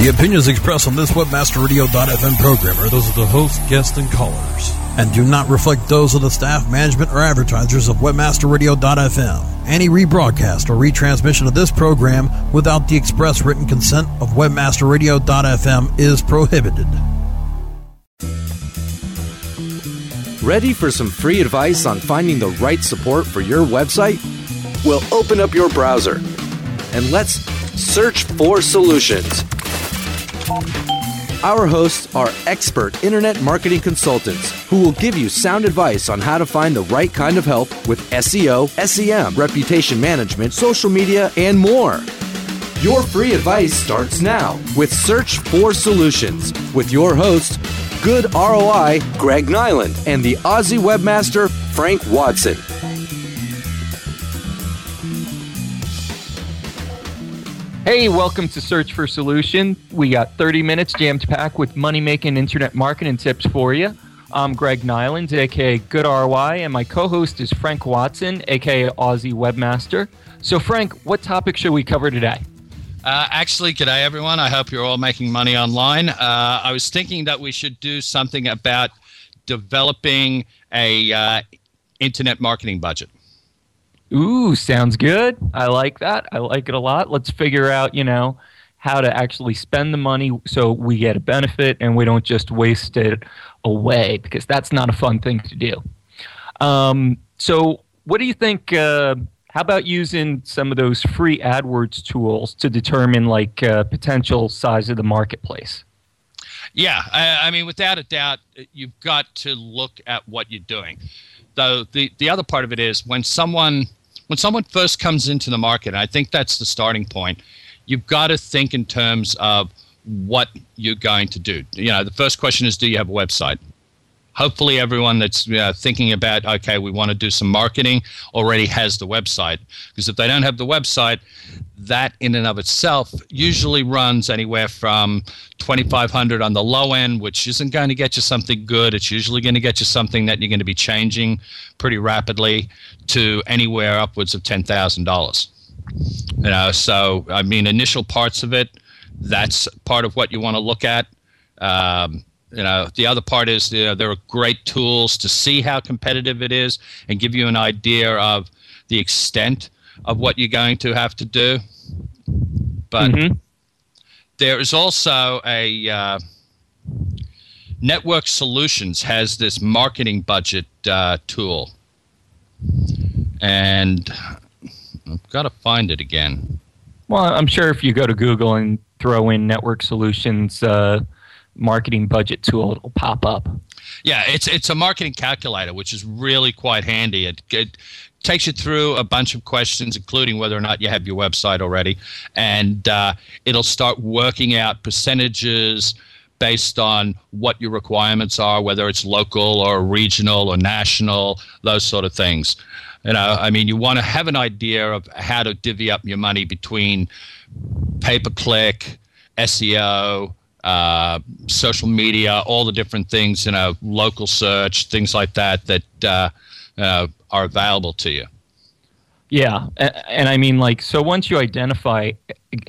The opinions expressed on this WebmasterRadio.fm program are those of the host, guests, and callers, and do not reflect those of the staff, management, or advertisers of WebmasterRadio.fm. Any rebroadcast or retransmission of this program without the express written consent of WebmasterRadio.fm is prohibited. Ready for some free advice on finding the right support for your website? Well, open up your browser and let's search for solutions. Our hosts are expert internet marketing consultants who will give you sound advice on how to find the right kind of help with SEO, SEM, reputation management, social media, and more. Your free advice starts now with Search for Solutions with your host, Good ROI Greg Niland, and the Aussie webmaster Frank Watson. Hey, welcome to Search for Solution. We got 30 minutes jammed packed with money making internet marketing tips for you. I'm Greg Niland, aka Good ROI, and my co host is Frank Watson, aka Aussie Webmaster. So, Frank, what topic should we cover today? Uh, actually, g'day everyone. I hope you're all making money online. Uh, I was thinking that we should do something about developing a uh, internet marketing budget. Ooh, sounds good. I like that. I like it a lot. Let's figure out, you know, how to actually spend the money so we get a benefit and we don't just waste it away because that's not a fun thing to do. Um, so, what do you think? Uh, how about using some of those free AdWords tools to determine like uh, potential size of the marketplace? Yeah, I, I mean, without a doubt, you've got to look at what you're doing. Though the the other part of it is when someone when someone first comes into the market, I think that's the starting point. You've got to think in terms of what you're going to do. You know, the first question is, do you have a website? Hopefully, everyone that's know, thinking about okay, we want to do some marketing already has the website. Because if they don't have the website, that in and of itself usually runs anywhere from 2500 on the low end which isn't going to get you something good. It's usually going to get you something that you're going to be changing pretty rapidly to anywhere upwards of $10000 you know so i mean initial parts of it that's part of what you want to look at. Um, you know the other part is you know, there are great tools to see how competitive it is and give you an idea of the extent of what you're going to have to do. But mm-hmm. there is also a uh, Network Solutions has this marketing budget uh, tool, and I've got to find it again. Well, I'm sure if you go to Google and throw in Network Solutions uh, marketing budget tool, it'll pop up. Yeah, it's it's a marketing calculator, which is really quite handy. It, it takes you through a bunch of questions, including whether or not you have your website already, and uh, it'll start working out percentages based on what your requirements are, whether it's local or regional or national, those sort of things. You know, I mean, you want to have an idea of how to divvy up your money between pay per click, SEO, uh, social media, all the different things, you know, local search, things like that, that uh, uh, are available to you. Yeah, and, I mean, like, so once you identify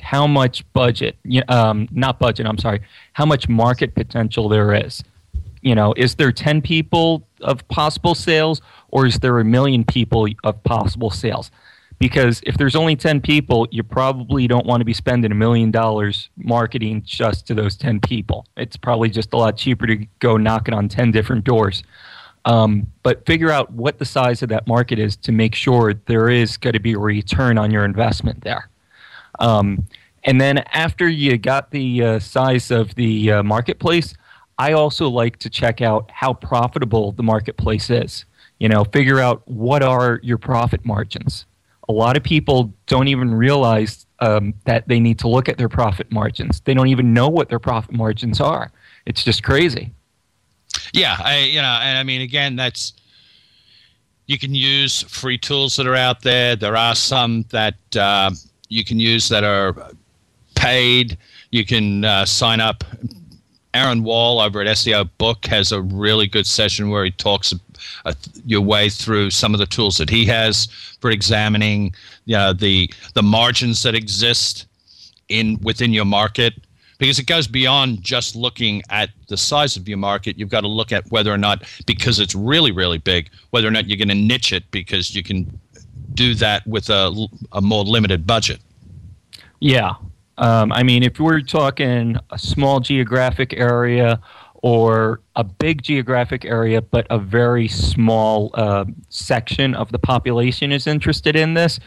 how much budget, um, not budget, I'm sorry, how much market potential there is, you know, is there 10 people of possible sales or is there a million people of possible sales? Because if there's only 10 people, you probably don't want to be spending a million dollars marketing just to those 10 people. It's probably just a lot cheaper to go knocking on 10 different doors. Um, but figure out what the size of that market is to make sure there is going to be a return on your investment there. Um, and then after you got the uh, size of the uh, marketplace, I also like to check out how profitable the marketplace is. You know, figure out what are your profit margins. A lot of people don't even realize um, that they need to look at their profit margins. They don't even know what their profit margins are. It's just crazy. Yeah, I you know, and I mean again, that's you can use free tools that are out there. There are some that uh, you can use that are paid. You can uh, sign up. Aaron Wall over at SEO Book has a really good session where he talks uh, your way through some of the tools that he has for examining you know, the the margins that exist in within your market because it goes beyond just looking at the size of your market. You've got to look at whether or not, because it's really, really big, whether or not you're going to niche it because you can do that with a, a more limited budget. Yeah. Um, I mean, if we're talking a small geographic area or a big geographic area, but a very small uh, section of the population is interested in this,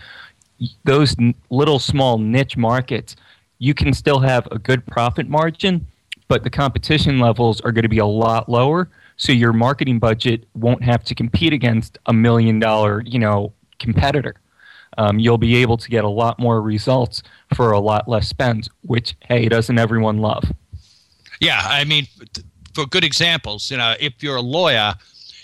those n- little small niche markets, you can still have a good profit margin, but the competition levels are going to be a lot lower. So your marketing budget won't have to compete against a million dollar, you know, competitor. Um, you'll be able to get a lot more results for a lot less spend, which hey, doesn't everyone love? Yeah, I mean, for good examples, you know, if you're a lawyer,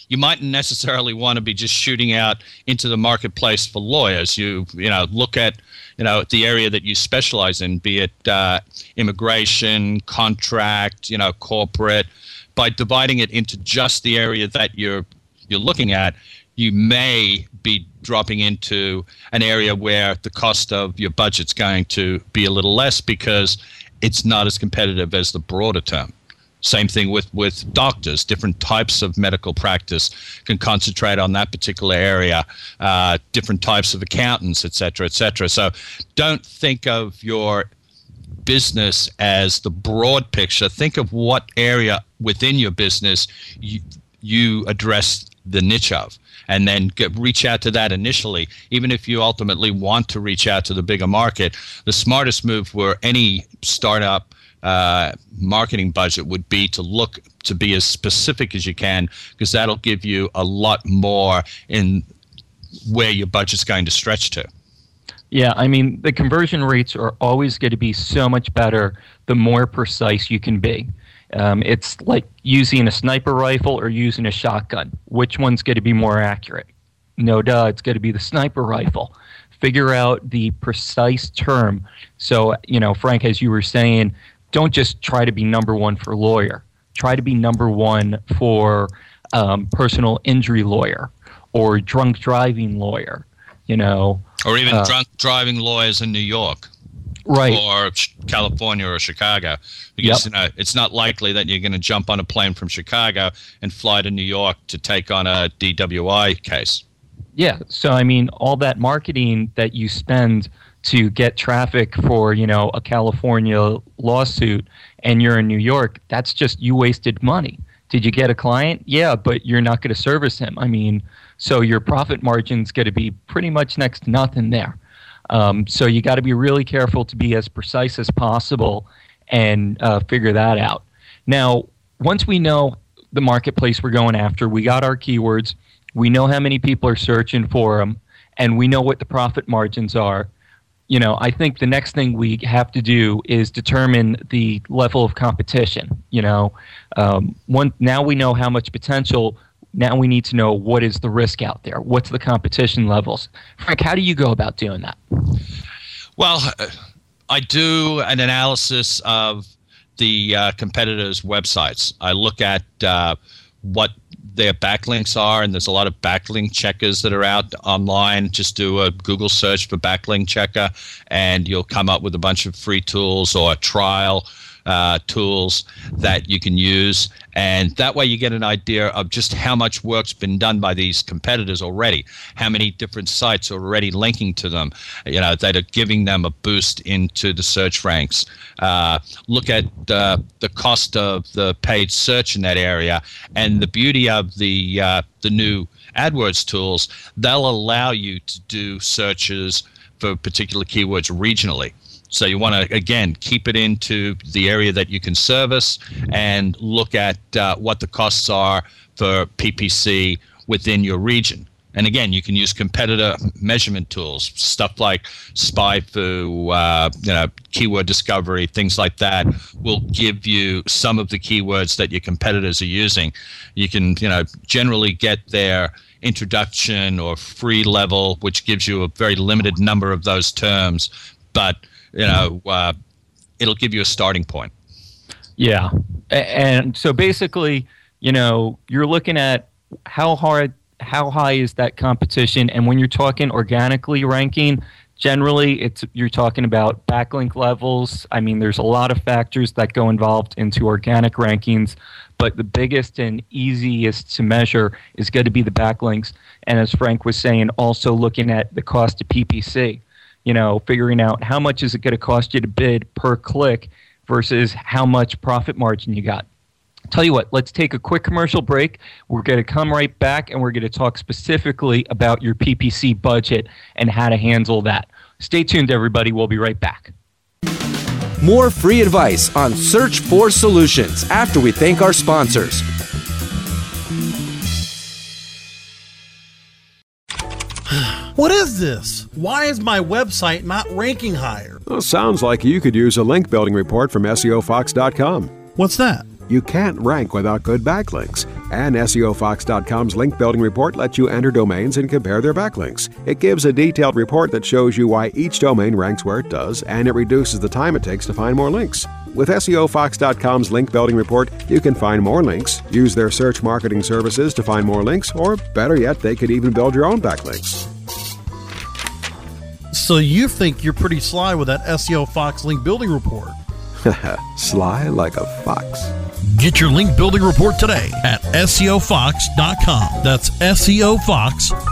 you mightn't necessarily want to be just shooting out into the marketplace for lawyers. You you know look at you know the area that you specialize in, be it uh, immigration, contract, you know, corporate. By dividing it into just the area that you're you're looking at, you may be dropping into an area where the cost of your budget's going to be a little less because it's not as competitive as the broader term. Same thing with, with doctors. Different types of medical practice can concentrate on that particular area. Uh, different types of accountants, et cetera, et cetera. So don't think of your business as the broad picture. Think of what area within your business you, you address the niche of and then get, reach out to that initially even if you ultimately want to reach out to the bigger market the smartest move for any startup uh, marketing budget would be to look to be as specific as you can because that'll give you a lot more in where your budget's going to stretch to. Yeah, I mean, the conversion rates are always going to be so much better the more precise you can be. Um, it's like using a sniper rifle or using a shotgun. Which one's going to be more accurate? No duh, it's going to be the sniper rifle. Figure out the precise term. So, you know, Frank, as you were saying, don't just try to be number one for lawyer. Try to be number one for um, personal injury lawyer or drunk driving lawyer. You know, or even uh, drunk driving lawyers in New York, right, or California or Chicago, because yep. you know it's not likely that you're going to jump on a plane from Chicago and fly to New York to take on a DWI case. Yeah, so I mean, all that marketing that you spend to get traffic for you know a California lawsuit and you're in New York, that's just you wasted money. Did you get a client? Yeah, but you're not going to service him. I mean, so your profit margin's going to be pretty much next to nothing there. Um, so you got to be really careful to be as precise as possible and uh, figure that out. Now, once we know the marketplace we're going after, we got our keywords, we know how many people are searching for them, and we know what the profit margins are you know, I think the next thing we have to do is determine the level of competition. You know, um, one now we know how much potential. Now we need to know what is the risk out there. What's the competition levels? Frank, how do you go about doing that? Well, I do an analysis of the uh, competitors' websites. I look at uh, what their backlinks are, and there's a lot of backlink checkers that are out online. Just do a Google search for backlink checker, and you'll come up with a bunch of free tools or trial uh, tools that you can use. And that way you get an idea of just how much work's been done by these competitors already, how many different sites are already linking to them, you know, that are giving them a boost into the search ranks. Uh, look at uh, the cost of the paid search in that area. And the beauty of the, uh, the new AdWords tools, they'll allow you to do searches for particular keywords regionally. So you want to again keep it into the area that you can service and look at uh, what the costs are for PPC within your region. And again, you can use competitor measurement tools, stuff like SpyFu, uh, you know, keyword discovery, things like that will give you some of the keywords that your competitors are using. You can, you know, generally get their introduction or free level, which gives you a very limited number of those terms. But you know, uh, it'll give you a starting point. Yeah, and so basically, you know, you're looking at how hard, how high is that competition, and when you're talking organically ranking, Generally, it's you're talking about backlink levels. I mean, there's a lot of factors that go involved into organic rankings, but the biggest and easiest to measure is going to be the backlinks. And as Frank was saying, also looking at the cost of PPC. You know, figuring out how much is it going to cost you to bid per click versus how much profit margin you got. Tell you what, let's take a quick commercial break. We're going to come right back and we're going to talk specifically about your PPC budget and how to handle that. Stay tuned, everybody. We'll be right back. More free advice on Search for Solutions after we thank our sponsors. This? Why is my website not ranking higher? Well, sounds like you could use a link building report from SEOFox.com. What's that? You can't rank without good backlinks, and SEOFox.com's link building report lets you enter domains and compare their backlinks. It gives a detailed report that shows you why each domain ranks where it does, and it reduces the time it takes to find more links. With SEOFox.com's link building report, you can find more links, use their search marketing services to find more links, or better yet, they could even build your own backlinks. So you think you're pretty sly with that SEO Fox link building report? Sly like a fox. Get your link building report today at SEOFox.com. That's SEOFox.com.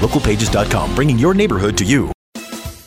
Localpages.com, bringing your neighborhood to you.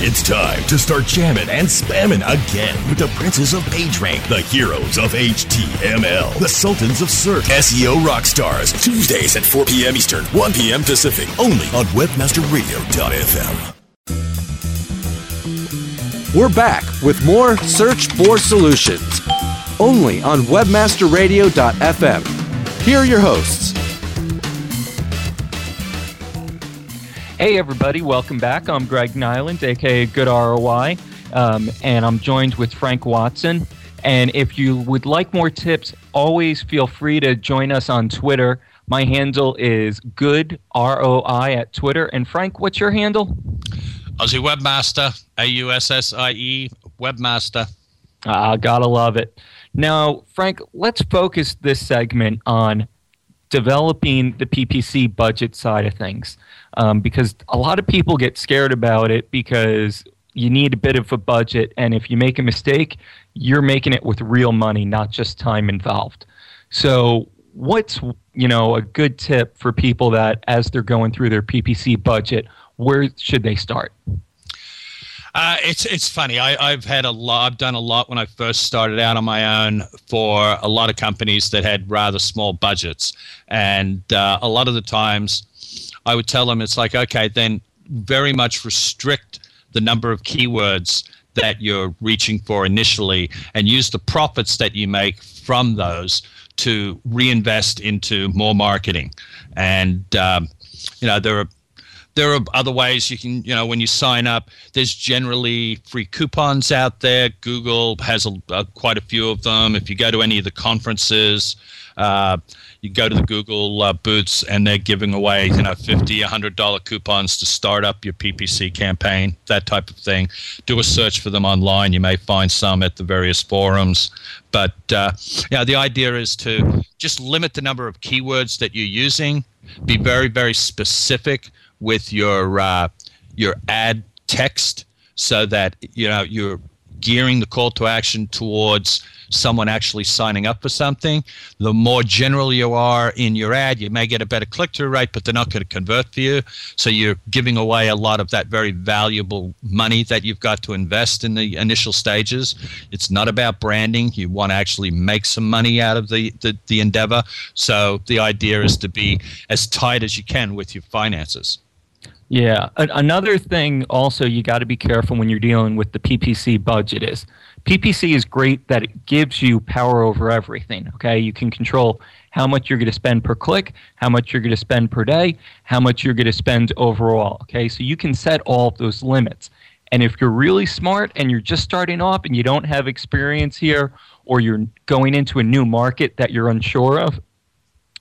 It's time to start jamming and spamming again with the princes of PageRank, the heroes of HTML, the sultans of search, SEO rock stars. Tuesdays at 4 p.m. Eastern, 1 p.m. Pacific, only on WebmasterRadio.fm. We're back with more Search for Solutions, only on WebmasterRadio.fm. Here are your hosts. Hey, everybody, welcome back. I'm Greg Niland, aka Good ROI, um, and I'm joined with Frank Watson. And if you would like more tips, always feel free to join us on Twitter. My handle is Good ROI at Twitter. And Frank, what's your handle? Aussie Webmaster, A U S S I E, Webmaster. Ah, gotta love it. Now, Frank, let's focus this segment on developing the PPC budget side of things um, because a lot of people get scared about it because you need a bit of a budget, and if you make a mistake, you're making it with real money, not just time involved. So, what's you know a good tip for people that as they're going through their PPC budget, where should they start? Uh, it's it's funny. I, I've had a lot. I've done a lot when I first started out on my own for a lot of companies that had rather small budgets, and uh, a lot of the times, I would tell them it's like, okay, then very much restrict the number of keywords that you're reaching for initially, and use the profits that you make from those to reinvest into more marketing. And um, you know there are there are other ways you can, you know, when you sign up, there's generally free coupons out there. Google has a, a, quite a few of them. If you go to any of the conferences, uh, you go to the Google uh, and they're giving away, you know, fifty, hundred dollar coupons to start up your PPC campaign, that type of thing. Do a search for them online. You may find some at the various forums. But uh, yeah, the idea is to just limit the number of keywords that you're using. Be very, very specific with your uh, your ad text so that you know you're gearing the call to action towards someone actually signing up for something. The more general you are in your ad, you may get a better click through rate, but they're not going to convert for you. So you're giving away a lot of that very valuable money that you've got to invest in the initial stages. It's not about branding. You want to actually make some money out of the, the, the endeavor. So the idea is to be as tight as you can with your finances. Yeah. another thing also you got to be careful when you're dealing with the PPC budget is PPC is great that it gives you power over everything. Okay, you can control how much you're going to spend per click, how much you're going to spend per day, how much you're going to spend overall. Okay, so you can set all of those limits. And if you're really smart and you're just starting off and you don't have experience here, or you're going into a new market that you're unsure of,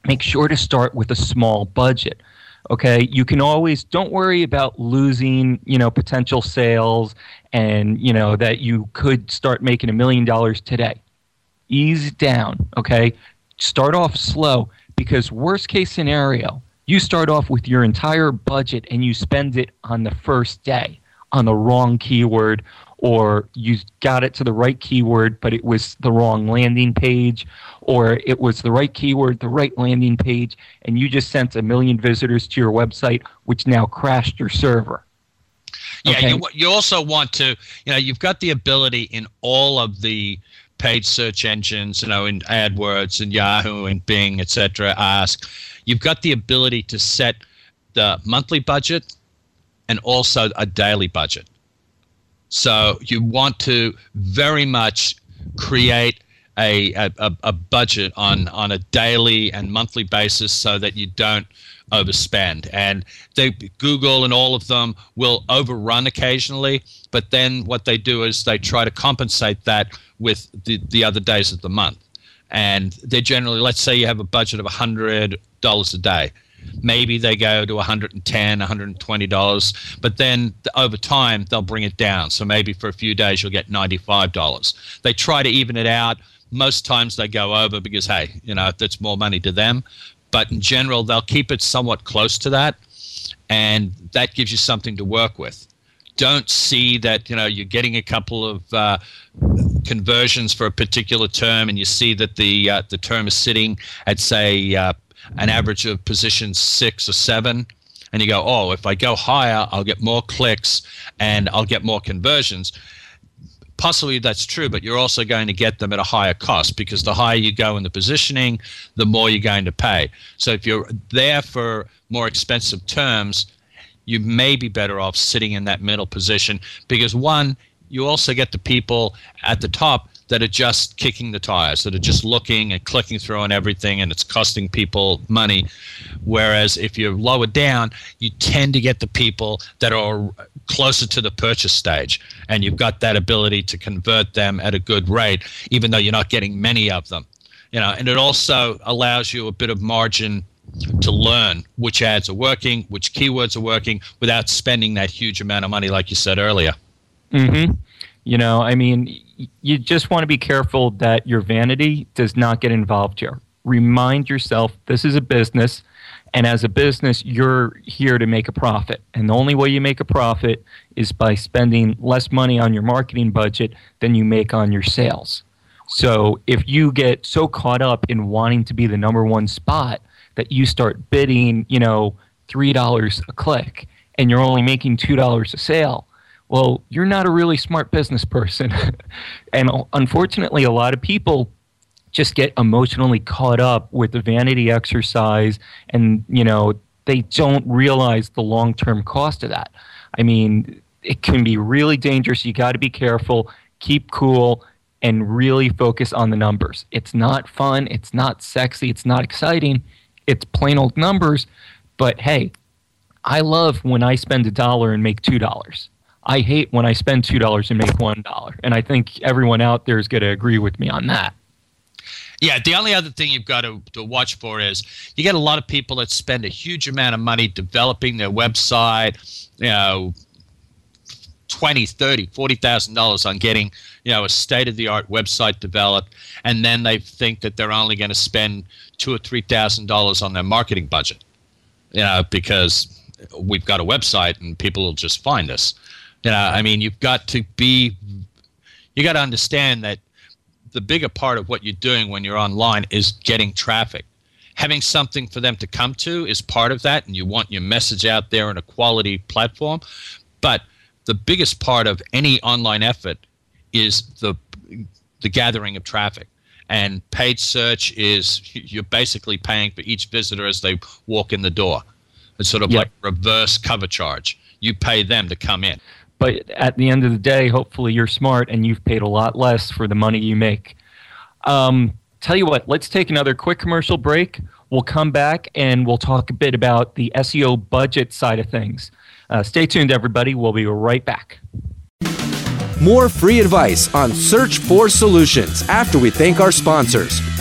make sure to start with a small budget okay? You can always don't worry about losing you know potential sales and you know that you could start making a million dollars today. Ease down okay? Start off slow because worst case scenario you start off with your entire budget and you spend it on the first day on the wrong keyword or you got it to the right keyword but it was the wrong landing page or it was the right keyword the right landing page and you just sent a million visitors to your website which now crashed your server. Yeah okay. you, you also want to you know you've got the ability in all of the paid search engines you know in adwords and yahoo and bing etc ask. You've got the ability to set the monthly budget and also a daily budget so you want to very much create a, a, a budget on, on a daily and monthly basis so that you don't overspend. And they, Google and all of them will overrun occasionally, but then what they do is they try to compensate that with the, the other days of the month. And they're generally, let's say you have a budget of $100 a day maybe they go to 110 120 dollars but then over time they'll bring it down. So maybe for a few days you'll get 95 dollars. They try to even it out. Most times they go over because hey you know that's more money to them. But in general they'll keep it somewhat close to that and that gives you something to work with. Don't see that you know you're getting a couple of uh, conversions for a particular term and you see that the uh, the term is sitting at say uh, an average of position six or seven, and you go, oh, if I go higher, I'll get more clicks and I'll get more conversions. Possibly that's true, but you're also going to get them at a higher cost because the higher you go in the positioning, the more you're going to pay. So if you're there for more expensive terms, you may be better off sitting in that middle position because one, you also get the people at the top that are just kicking the tires, that are just looking and clicking through on everything, and it's costing people money. Whereas if you're lower down, you tend to get the people that are closer to the purchase stage, and you've got that ability to convert them at a good rate, even though you're not getting many of them. You know, and it also allows you a bit of margin to learn which ads are working, which keywords are working, without spending that huge amount of money, like you said earlier. Mm-hmm. You know, I mean, you just want to be careful that your vanity does not get involved here. Remind yourself this is a business, and as a business, you're here to make a profit. And the only way you make a profit is by spending less money on your marketing budget than you make on your sales. So if you get so caught up in wanting to be the number one spot that you start bidding, you know, $3 a click and you're only making $2 a sale, well, you're not a really smart business person. and unfortunately, a lot of people just get emotionally caught up with the vanity exercise and, you know, they don't realize the long term cost of that. I mean, it can be really dangerous. You got to be careful, keep cool, and really focus on the numbers. It's not fun, it's not sexy, it's not exciting. It's plain old numbers. But hey, I love when I spend a dollar and make two dollars. I hate when I spend two dollars and make one dollar, and I think everyone out there is going to agree with me on that. Yeah, the only other thing you've got to, to watch for is you get a lot of people that spend a huge amount of money developing their website, you know, twenty, thirty, forty thousand dollars on getting you know a state of the art website developed, and then they think that they're only going to spend two or three thousand dollars on their marketing budget, you know, because we've got a website and people will just find us. You know, I mean, you've got to be you got to understand that the bigger part of what you're doing when you're online is getting traffic. Having something for them to come to is part of that, and you want your message out there in a quality platform. But the biggest part of any online effort is the the gathering of traffic. And paid search is you're basically paying for each visitor as they walk in the door. It's sort of Yep. like reverse cover charge. You pay them to come in. But at the end of the day, hopefully you're smart and you've paid a lot less for the money you make. Um, tell you what, let's take another quick commercial break. We'll come back and we'll talk a bit about the SEO budget side of things. Uh, stay tuned, everybody. We'll be right back. More free advice on Search for Solutions after we thank our sponsors.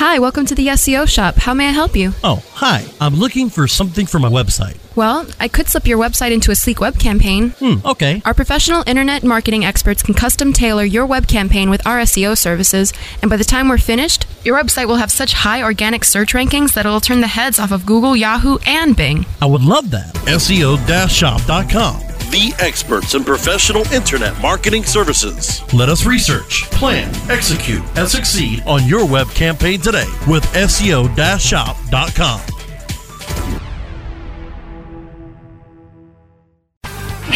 Hi, welcome to the SEO shop. How may I help you? Oh, hi. I'm looking for something for my website. Well, I could slip your website into a sleek web campaign. Hmm, okay. Our professional internet marketing experts can custom tailor your web campaign with our SEO services, and by the time we're finished, your website will have such high organic search rankings that it'll turn the heads off of Google, Yahoo, and Bing. I would love that. SEO-shop.com. The experts in professional internet marketing services. Let us research, plan, execute, and succeed on your web campaign today with SEO-shop.com.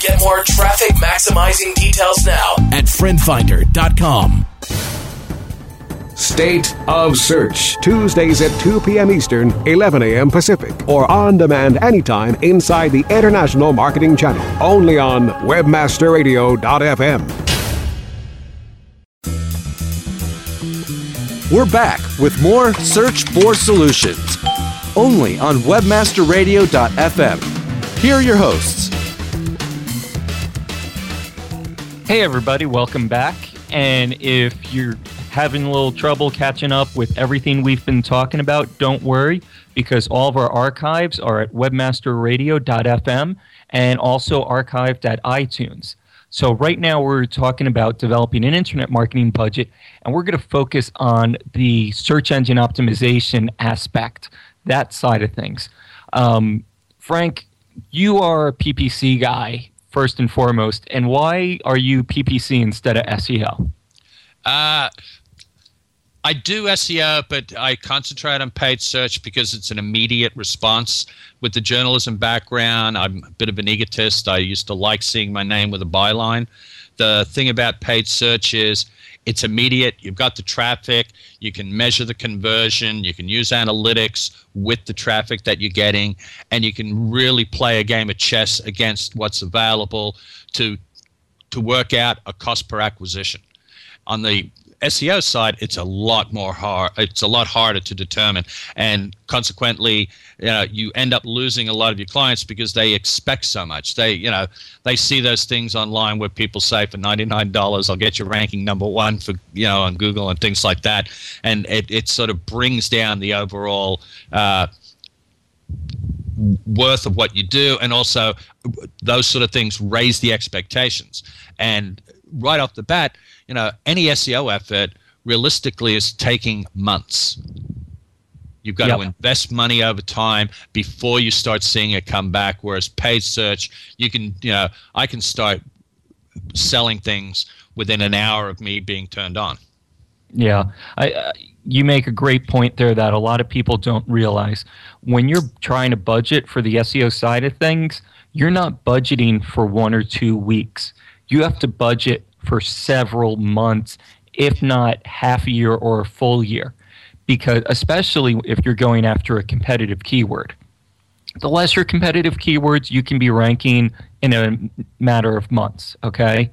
Get more traffic maximizing details now at friendfinder.com. State of Search, Tuesdays at 2 p.m. Eastern, 11 a.m. Pacific, or on demand anytime inside the International Marketing Channel, only on WebmasterRadio.fm. We're back with more Search for Solutions, only on WebmasterRadio.fm. Here are your hosts. Hey, everybody, welcome back. And if you're having a little trouble catching up with everything we've been talking about, don't worry, because all of our archives are at webmasterradio.fm and also archived at iTunes. So, right now, we're talking about developing an internet marketing budget, and we're going to focus on the search engine optimization aspect, that side of things. Um, Frank, you are a PPC guy first and foremost, and why are you PPC instead of SEO? Uh, I do SEO, but I concentrate on paid search because it's an immediate response. With the journalism background, I'm a bit of an egotist. I used to like seeing my name with a byline. The thing about paid search is it's immediate. You've got the traffic. You can measure the conversion. You can use analytics with the traffic that you're getting, and you can really play a game of chess against what's available to to work out a cost per acquisition. On the SEO side, it's a lot more hard. It's a lot harder to determine, and consequently, you know, you end up losing a lot of your clients because they expect so much. They, you know, they see those things online where people say for ninety nine dollars, I'll get you ranking number one for you know on Google and things like that, and it it sort of brings down the overall. Uh, worth of what you do and also those sort of things raise the expectations and right off the bat you know any seo effort realistically is taking months you've got Yep. to invest money over time before you start seeing it come back whereas paid search you can you know i can start selling things within an hour of me being turned on Yeah, I, uh, you make a great point there that a lot of people don't realize. When you're trying to budget for the SEO side of things, you're not budgeting for one or two weeks. You have to budget for several months, if not half a year or a full year, because especially if you're going after a competitive keyword. The lesser competitive keywords you can be ranking in a matter of months, okay?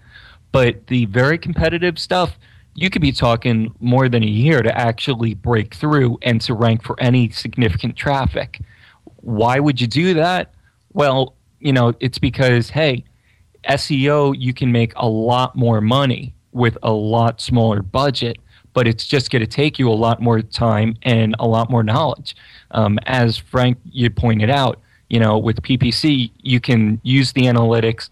But the very competitive stuff, you could be talking more than a year to actually break through and to rank for any significant traffic. Why would you do that? Well, you know, it's because, hey, SEO, you can make a lot more money with a lot smaller budget, but it's just going to take you a lot more time and a lot more knowledge. Um, as Frank, you pointed out, you know, with PPC, you can use the analytics.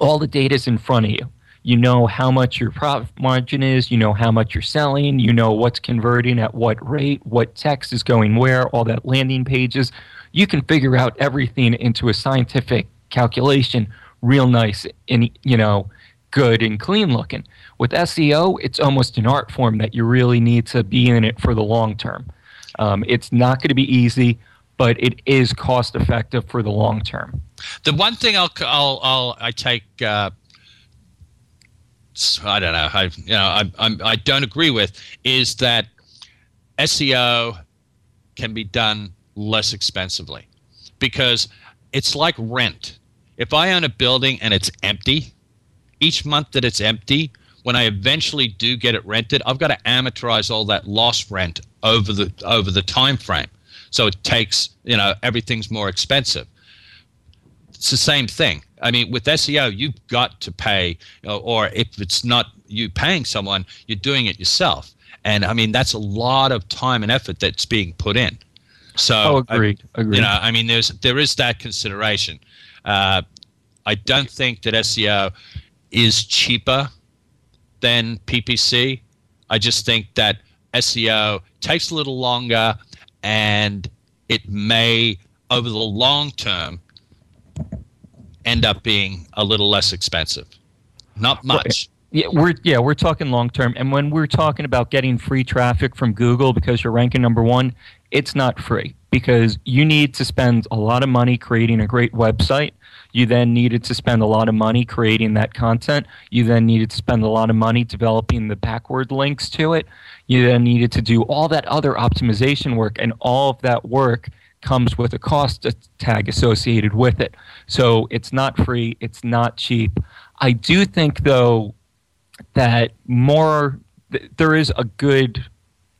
All the data is in front of you. You know how much your profit margin is. You know how much you're selling. You know what's converting at what rate, what text is going where, all that landing pages. You can figure out everything into a scientific calculation real nice and you know good and clean looking. With SEO, it's almost an art form that you really need to be in it for the long term. Um, it's not going to be easy, but it is cost effective for the long term. The one thing I'll I'll, I'll I take. Uh, I don't know. I you know I I'm, I don't agree with is that SEO can be done less expensively because it's like rent if I own a building and it's empty, each month that it's empty, when I eventually do get it rented, I've got to amortize all that lost rent over the over the time frame. So it takes, you know, everything's more expensive. It's the same thing. I mean, with SEO, you've got to pay, or if it's not you paying someone, you're doing it yourself. And I mean, that's a lot of time and effort that's being put in. So, oh, agreed. I, agreed. You know, I mean, there's there is that consideration. Uh, I don't think that SEO is cheaper than PPC. I just think that SEO takes a little longer and it may, over the long term, end up being a little less expensive. Not much. Yeah, we're yeah we're talking long term, and when we're talking about getting free traffic from Google because you're ranking number one, it's not free because you need to spend a lot of money creating a great website. You then needed to spend a lot of money creating that content. You then needed to spend a lot of money developing the backward links to it. You then needed to do all that other optimization work, and all of that work comes with a cost tag associated with it. So it's not free, it's not cheap. I do think, though, that more, th- there is a good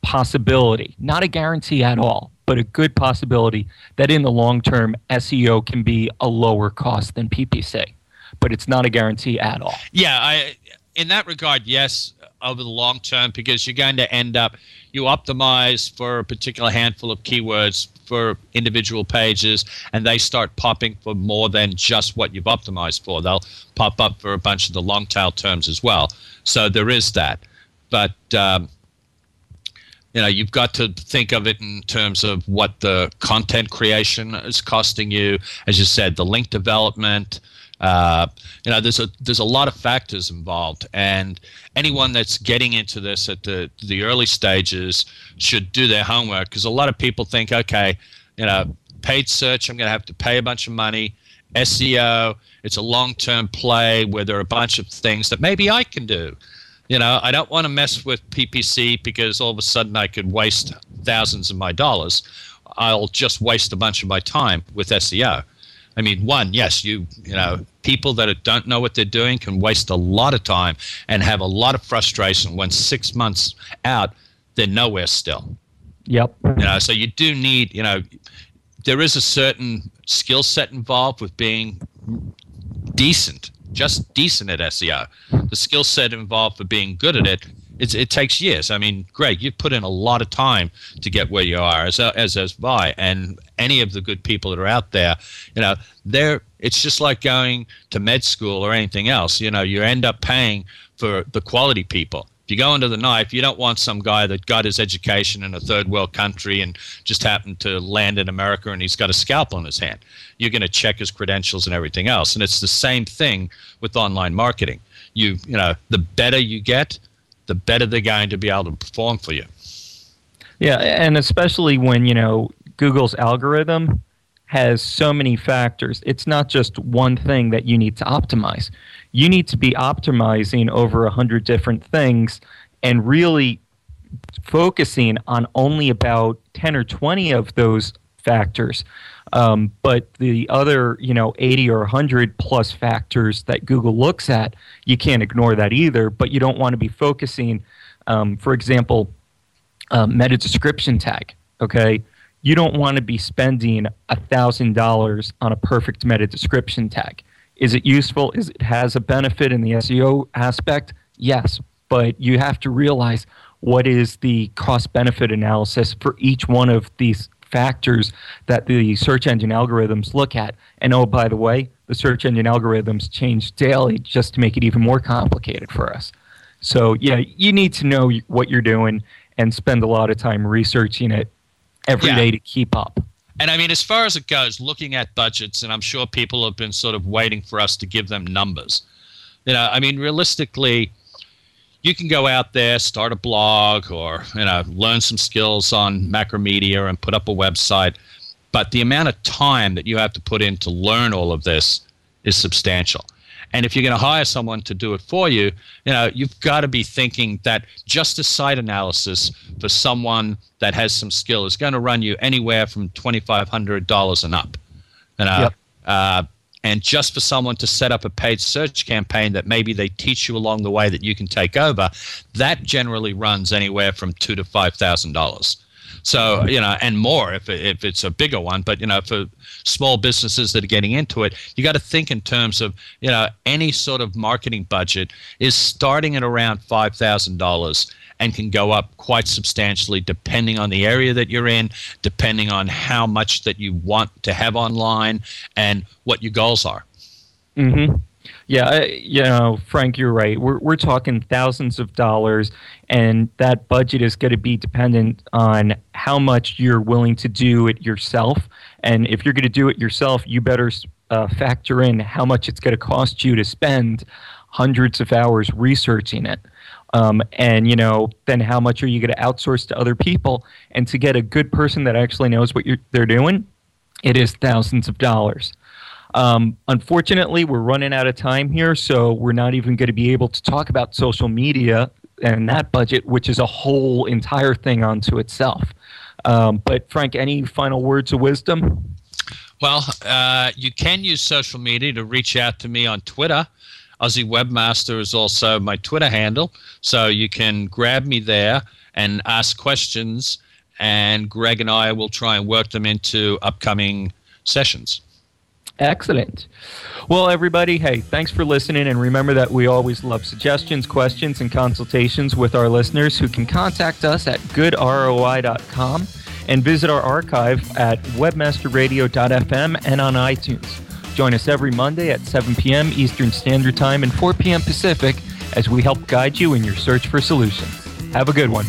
possibility, not a guarantee at all, but a good possibility that in the long term, SEO can be a lower cost than PPC. But it's not a guarantee at all. Yeah, I, in that regard, yes, over the long term, because you're going to end up, you optimize for a particular handful of keywords for individual pages, and they start popping for more than just what you've optimized for. They'll pop up for a bunch of the long tail terms as well. So there is that. But, um, you know you've got to think of it in terms of what the content creation is costing you. As you said the link development uh, you know there's a there's a lot of factors involved. And anyone that's getting into this at the the early stages should do their homework because a lot of people think okay you know paid search i'm going to have to pay a bunch of money. Seo it's a long-term play where there are a bunch of things that maybe i can do you know, I don't want to mess with PPC because all of a sudden I could waste thousands of my dollars. I'll just waste a bunch of my time with SEO. I mean, one, yes, you you know, people that don't know what they're doing can waste a lot of time and have a lot of frustration when six months out they're nowhere still. Yep. You know, so you do need, you know, there is a certain skill set involved with being decent just decent at SEO. The skill set involved for being good at it, it takes years. I mean, Greg, you've put in a lot of time to get where you are, as as as by, and any of the good people that are out there, you know, they're. It's just like going to med school or anything else. You know, you end up paying for the quality people. If you go into the knife, you don't want some guy that got his education in a third world country and just happened to land in America and he's got a scalpel in his hand you're going to check his credentials and everything else. And it's the same thing with online marketing. You, you know, the better you get, the better they're going to be able to perform for you. Yeah, and especially when, you know, Google's algorithm has so many factors. It's not just one thing that you need to optimize. You need to be optimizing over a hundred different things and really focusing on only about 10 or 20 of those factors. Um, but the other, you know, 80 or 100 plus factors that Google looks at, you can't ignore that either. But you don't want to be focusing, um, for example, um, meta description tag. Okay, you don't want to be spending thousand dollars on a perfect meta description tag. Is it useful? Is it has a benefit in the SEO aspect? Yes, but you have to realize what is the cost benefit analysis for each one of these factors that the search engine algorithms look at. And oh, by the way, the search engine algorithms change daily just to make it even more complicated for us. So, yeah, you need to know what you're doing and spend a lot of time researching it every Yeah. day to keep up. And I mean, as far as it goes, looking at budgets, and I'm sure people have been sort of waiting for us to give them numbers. You know, I mean, realistically, you can go out there, start a blog, or you know, learn some skills on Macromedia and put up a website. But the amount of time that you have to put in to learn all of this is substantial. And if you're going to hire someone to do it for you, you know, you've got to be thinking that just a site analysis for someone that has some skill is going to run you anywhere from $2,500 and up. You know, Yep. uh, and just for someone to set up a paid search campaign that maybe they teach you along the way that you can take over, that generally runs anywhere from two to five thousand dollars. So you know, and more if if it's a bigger one. But you know, for small businesses that are getting into it, you got to think in terms of you know any sort of marketing budget is starting at around five thousand dollars and can go up quite substantially depending on the area that you're in, depending on how much that you want to have online, and what your goals are. hmm Yeah, you know, Frank, you're right. We're we're talking thousands of dollars, and that budget is going to be dependent on how much you're willing to do it yourself. And if you're going to do it yourself, you better uh, factor in how much it's going to cost you to spend hundreds of hours researching it. Um, and you know, then how much are you going to outsource to other people? And to get a good person that actually knows what you're, they're doing, it is thousands of dollars. Um, unfortunately, we're running out of time here, so we're not even going to be able to talk about social media and that budget, which is a whole entire thing unto itself. Um, but Frank, any final words of wisdom? Well, uh, you can use social media to reach out to me on Twitter. Aussie Webmaster is also my Twitter handle, so you can grab me there and ask questions, and Greg and I will try and work them into upcoming sessions. Excellent. Well, everybody, hey, thanks for listening. And remember that we always love suggestions, questions, and consultations with our listeners who can contact us at goodroi.com and visit our archive at webmasterradio.fm and on iTunes. Join us every Monday at 7 p.m. Eastern Standard Time and 4 p.m. Pacific as we help guide you in your search for solutions. Have a good one.